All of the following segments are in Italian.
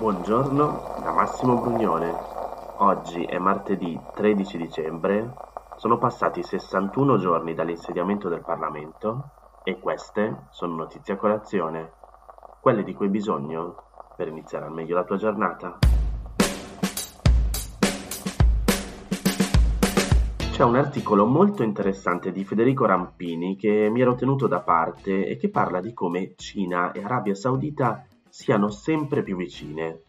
Buongiorno da Massimo Brugnone. Oggi è martedì 13 dicembre, sono passati 61 giorni dall'insediamento del Parlamento e queste sono notizie a colazione, quelle di cui hai bisogno per iniziare al meglio la tua giornata. C'è un articolo molto interessante di Federico Rampini che mi ero tenuto da parte e che parla di come Cina e Arabia Saudita siano sempre più vicine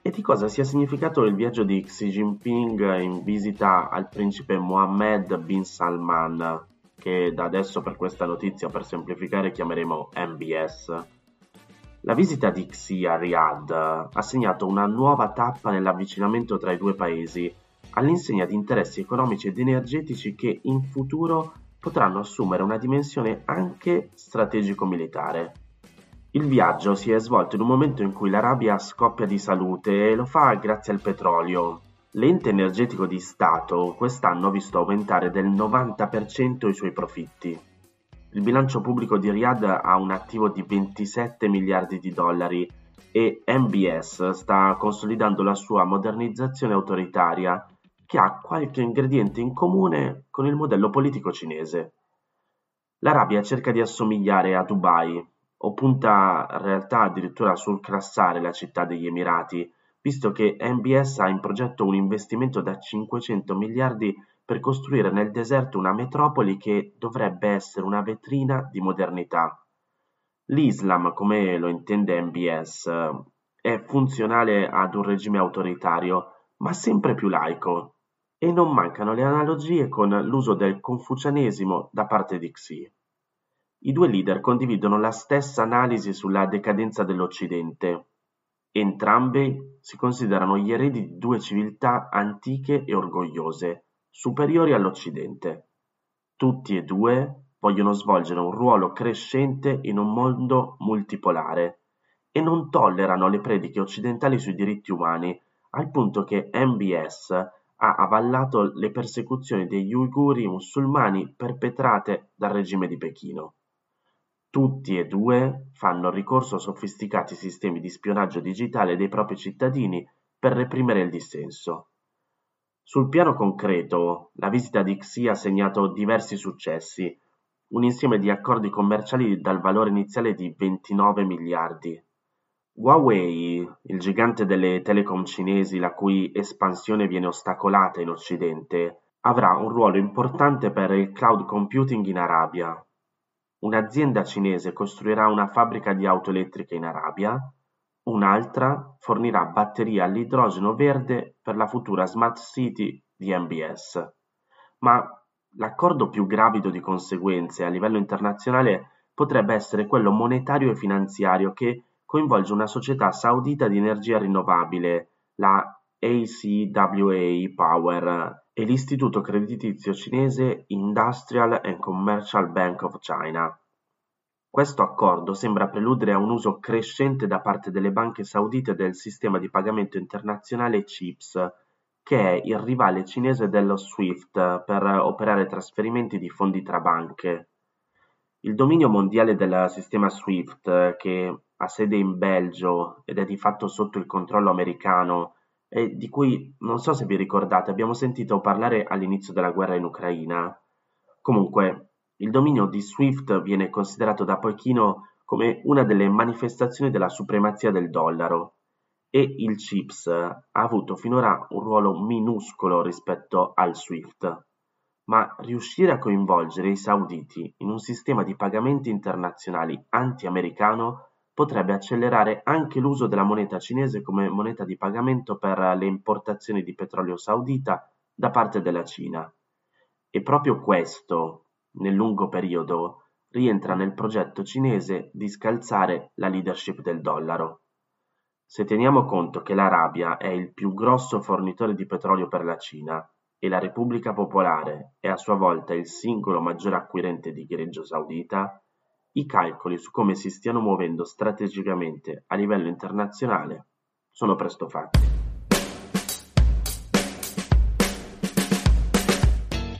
e di cosa sia significato il viaggio di Xi Jinping in visita al principe Mohammed bin Salman, che da adesso per questa notizia per semplificare chiameremo MBS. La visita di Xi a Riyadh ha segnato una nuova tappa nell'avvicinamento tra i due paesi all'insegna di interessi economici ed energetici che in futuro potranno assumere una dimensione anche strategico-militare. Il viaggio si è svolto in un momento in cui l'Arabia scoppia di salute e lo fa grazie al petrolio. L'ente energetico di Stato quest'anno ha visto aumentare del 90% i suoi profitti. Il bilancio pubblico di Riyadh ha un attivo di 27 miliardi di dollari e MBS sta consolidando la sua modernizzazione autoritaria che ha qualche ingrediente in comune con il modello politico cinese. L'Arabia cerca di assomigliare a Dubai, o punta in realtà addirittura sul classare la città degli Emirati, visto che MBS ha in progetto un investimento da 500 miliardi per costruire nel deserto una metropoli che dovrebbe essere una vetrina di modernità. L'Islam, come lo intende MBS, è funzionale ad un regime autoritario, ma sempre più laico, e non mancano le analogie con l'uso del confucianesimo da parte di Xi. I due leader condividono la stessa analisi sulla decadenza dell'Occidente. Entrambi si considerano gli eredi di due civiltà antiche e orgogliose, superiori all'Occidente. Tutti e due vogliono svolgere un ruolo crescente in un mondo multipolare e non tollerano le prediche occidentali sui diritti umani, al punto che MBS ha avallato le persecuzioni degli uiguri musulmani perpetrate dal regime di Pechino. Tutti e due fanno ricorso a sofisticati sistemi di spionaggio digitale dei propri cittadini per reprimere il dissenso. Sul piano concreto, la visita di Xi ha segnato diversi successi, un insieme di accordi commerciali dal valore iniziale di 29 miliardi, Huawei, il gigante delle telecom cinesi la cui espansione viene ostacolata in Occidente, avrà un ruolo importante per il cloud computing in Arabia. Un'azienda cinese costruirà una fabbrica di auto elettriche in Arabia, un'altra fornirà batterie all'idrogeno verde per la futura Smart City di MBS. Ma l'accordo più gravido di conseguenze a livello internazionale potrebbe essere quello monetario e finanziario che coinvolge una società saudita di energia rinnovabile, la ACWA Power, e l'istituto creditizio cinese Industrial and Commercial Bank of China. Questo accordo sembra preludere a un uso crescente da parte delle banche saudite del sistema di pagamento internazionale CHIPS, che è il rivale cinese dello SWIFT per operare trasferimenti di fondi tra banche. Il dominio mondiale del sistema SWIFT, che ha sede in Belgio ed è di fatto sotto il controllo americano e di cui non so se vi ricordate abbiamo sentito parlare all'inizio della guerra in Ucraina. Comunque, il dominio di SWIFT viene considerato da Pechino come una delle manifestazioni della supremazia del dollaro e il CHIPS ha avuto finora un ruolo minuscolo rispetto al SWIFT, ma riuscire a coinvolgere i sauditi in un sistema di pagamenti internazionali anti-americano potrebbe accelerare anche l'uso della moneta cinese come moneta di pagamento per le importazioni di petrolio saudita da parte della Cina. E proprio questo, nel lungo periodo, rientra nel progetto cinese di scalzare la leadership del dollaro. Se teniamo conto che l'Arabia è il più grosso fornitore di petrolio per la Cina e la Repubblica Popolare è a sua volta il singolo maggiore acquirente di greggio saudita, i calcoli su come si stiano muovendo strategicamente a livello internazionale sono presto fatti.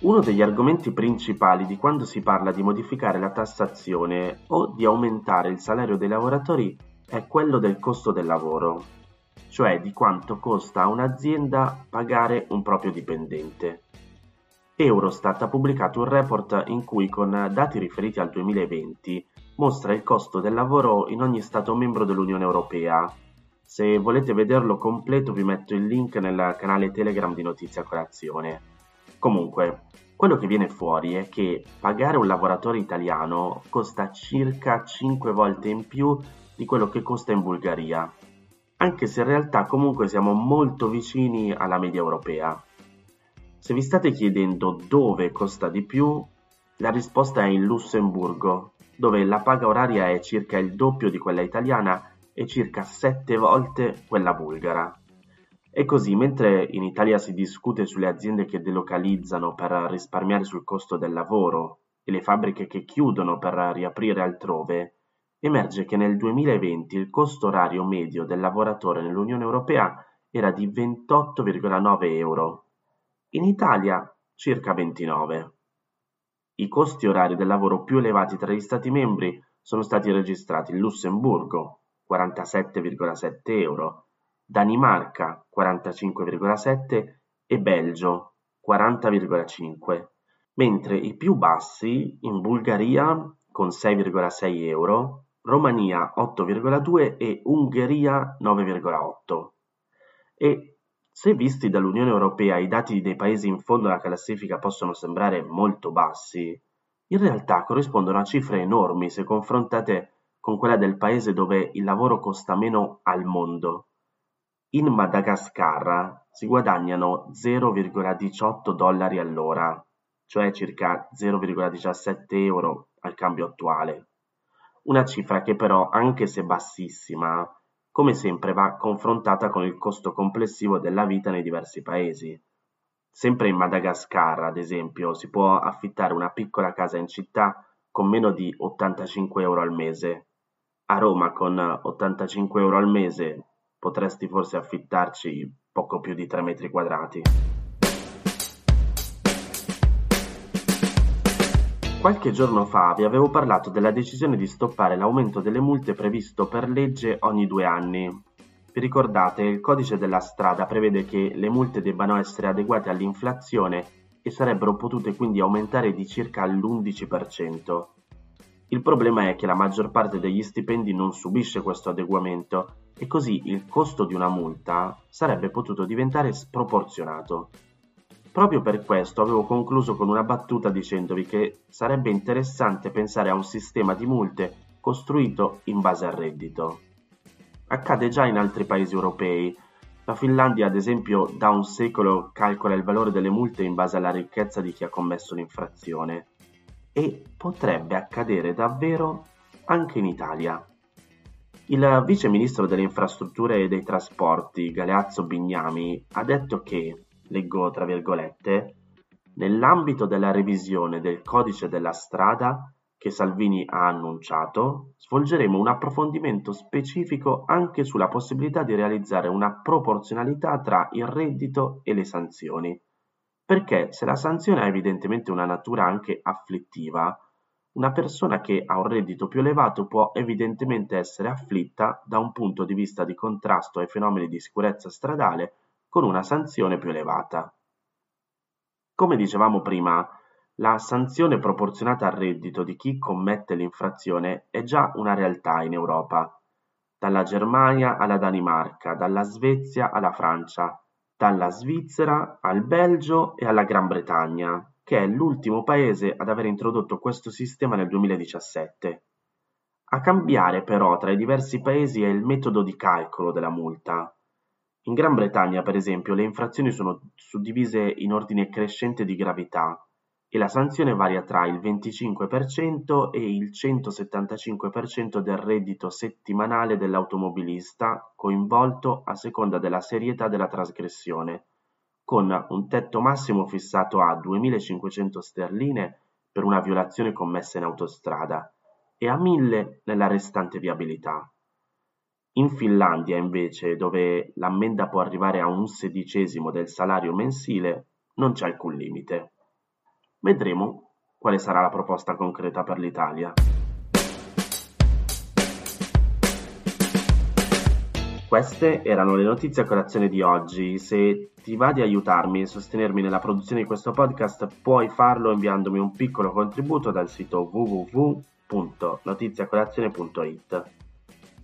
Uno degli argomenti principali di quando si parla di modificare la tassazione o di aumentare il salario dei lavoratori è quello del costo del lavoro. cioè di quanto costa a un'azienda pagare un proprio dipendente. Eurostat ha pubblicato un report in cui con dati riferiti al 2020 mostra il costo del lavoro in ogni Stato membro dell'Unione Europea. Se volete vederlo completo vi metto il link nel canale Telegram di Notizia Colazione. Comunque, quello che viene fuori è che pagare un lavoratore italiano costa circa 5 volte in più di quello che costa in Bulgaria, anche se in realtà comunque siamo molto vicini alla media europea. Se vi state chiedendo dove costa di più, la risposta è in Lussemburgo, dove la paga oraria è circa il doppio di quella italiana e circa 7 volte quella bulgara. E così, mentre in Italia si discute sulle aziende che delocalizzano per risparmiare sul costo del lavoro e le fabbriche che chiudono per riaprire altrove, emerge che nel 2020 il costo orario medio del lavoratore nell'Unione Europea era di 28,9 euro in Italia circa 29. I costi orari del lavoro più elevati tra gli Stati membri sono stati registrati in Lussemburgo 47,7 euro, Danimarca 45,7 e Belgio 40,5, mentre i più bassi in Bulgaria con 6,6 euro, Romania 8,2 e Ungheria 9,8. E se visti dall'Unione Europea i dati dei paesi in fondo alla classifica possono sembrare molto bassi, in realtà corrispondono a cifre enormi se confrontate con quella del paese dove il lavoro costa meno al mondo. In Madagascar si guadagnano 0,18 dollari all'ora, cioè circa 0,17 euro al cambio attuale. Una cifra che però, anche se bassissima, come sempre va confrontata con il costo complessivo della vita nei diversi paesi. Sempre in Madagascar, ad esempio, si può affittare una piccola casa in città con meno di 85 euro al mese. A Roma con 85 euro al mese potresti forse affittarci poco più di 3 metri quadrati. Qualche giorno fa vi avevo parlato della decisione di stoppare l'aumento delle multe previsto per legge ogni due anni. Vi ricordate, il codice della strada prevede che le multe debbano essere adeguate all'inflazione e sarebbero potute quindi aumentare di circa l'11%. Il problema è che la maggior parte degli stipendi non subisce questo adeguamento e così il costo di una multa sarebbe potuto diventare sproporzionato. Proprio per questo avevo concluso con una battuta dicendovi che sarebbe interessante pensare a un sistema di multe costruito in base al reddito. Accade già in altri paesi europei. La Finlandia, ad esempio, da un secolo calcola il valore delle multe in base alla ricchezza di chi ha commesso l'infrazione. E potrebbe accadere davvero anche in Italia. Il vice ministro delle infrastrutture e dei trasporti, Galeazzo Bignami, ha detto che leggo tra virgolette, nell'ambito della revisione del codice della strada che Salvini ha annunciato, svolgeremo un approfondimento specifico anche sulla possibilità di realizzare una proporzionalità tra il reddito e le sanzioni. Perché se la sanzione ha evidentemente una natura anche afflittiva, una persona che ha un reddito più elevato può evidentemente essere afflitta da un punto di vista di contrasto ai fenomeni di sicurezza stradale con una sanzione più elevata. Come dicevamo prima, la sanzione proporzionata al reddito di chi commette l'infrazione è già una realtà in Europa, dalla Germania alla Danimarca, dalla Svezia alla Francia, dalla Svizzera al Belgio e alla Gran Bretagna, che è l'ultimo paese ad aver introdotto questo sistema nel 2017. A cambiare però tra i diversi paesi è il metodo di calcolo della multa. In Gran Bretagna, per esempio, le infrazioni sono suddivise in ordine crescente di gravità e la sanzione varia tra il 25% e il 175% del reddito settimanale dell'automobilista coinvolto a seconda della serietà della trasgressione, con un tetto massimo fissato a 2.500 sterline per una violazione commessa in autostrada e a 1.000 nella restante viabilità. In Finlandia, invece, dove l'ammenda può arrivare a un sedicesimo del salario mensile, non c'è alcun limite. Vedremo quale sarà la proposta concreta per l'Italia. Queste erano le notizie a colazione di oggi. Se ti va di aiutarmi e sostenermi nella produzione di questo podcast, puoi farlo inviandomi un piccolo contributo dal sito www.notiziacolazione.it.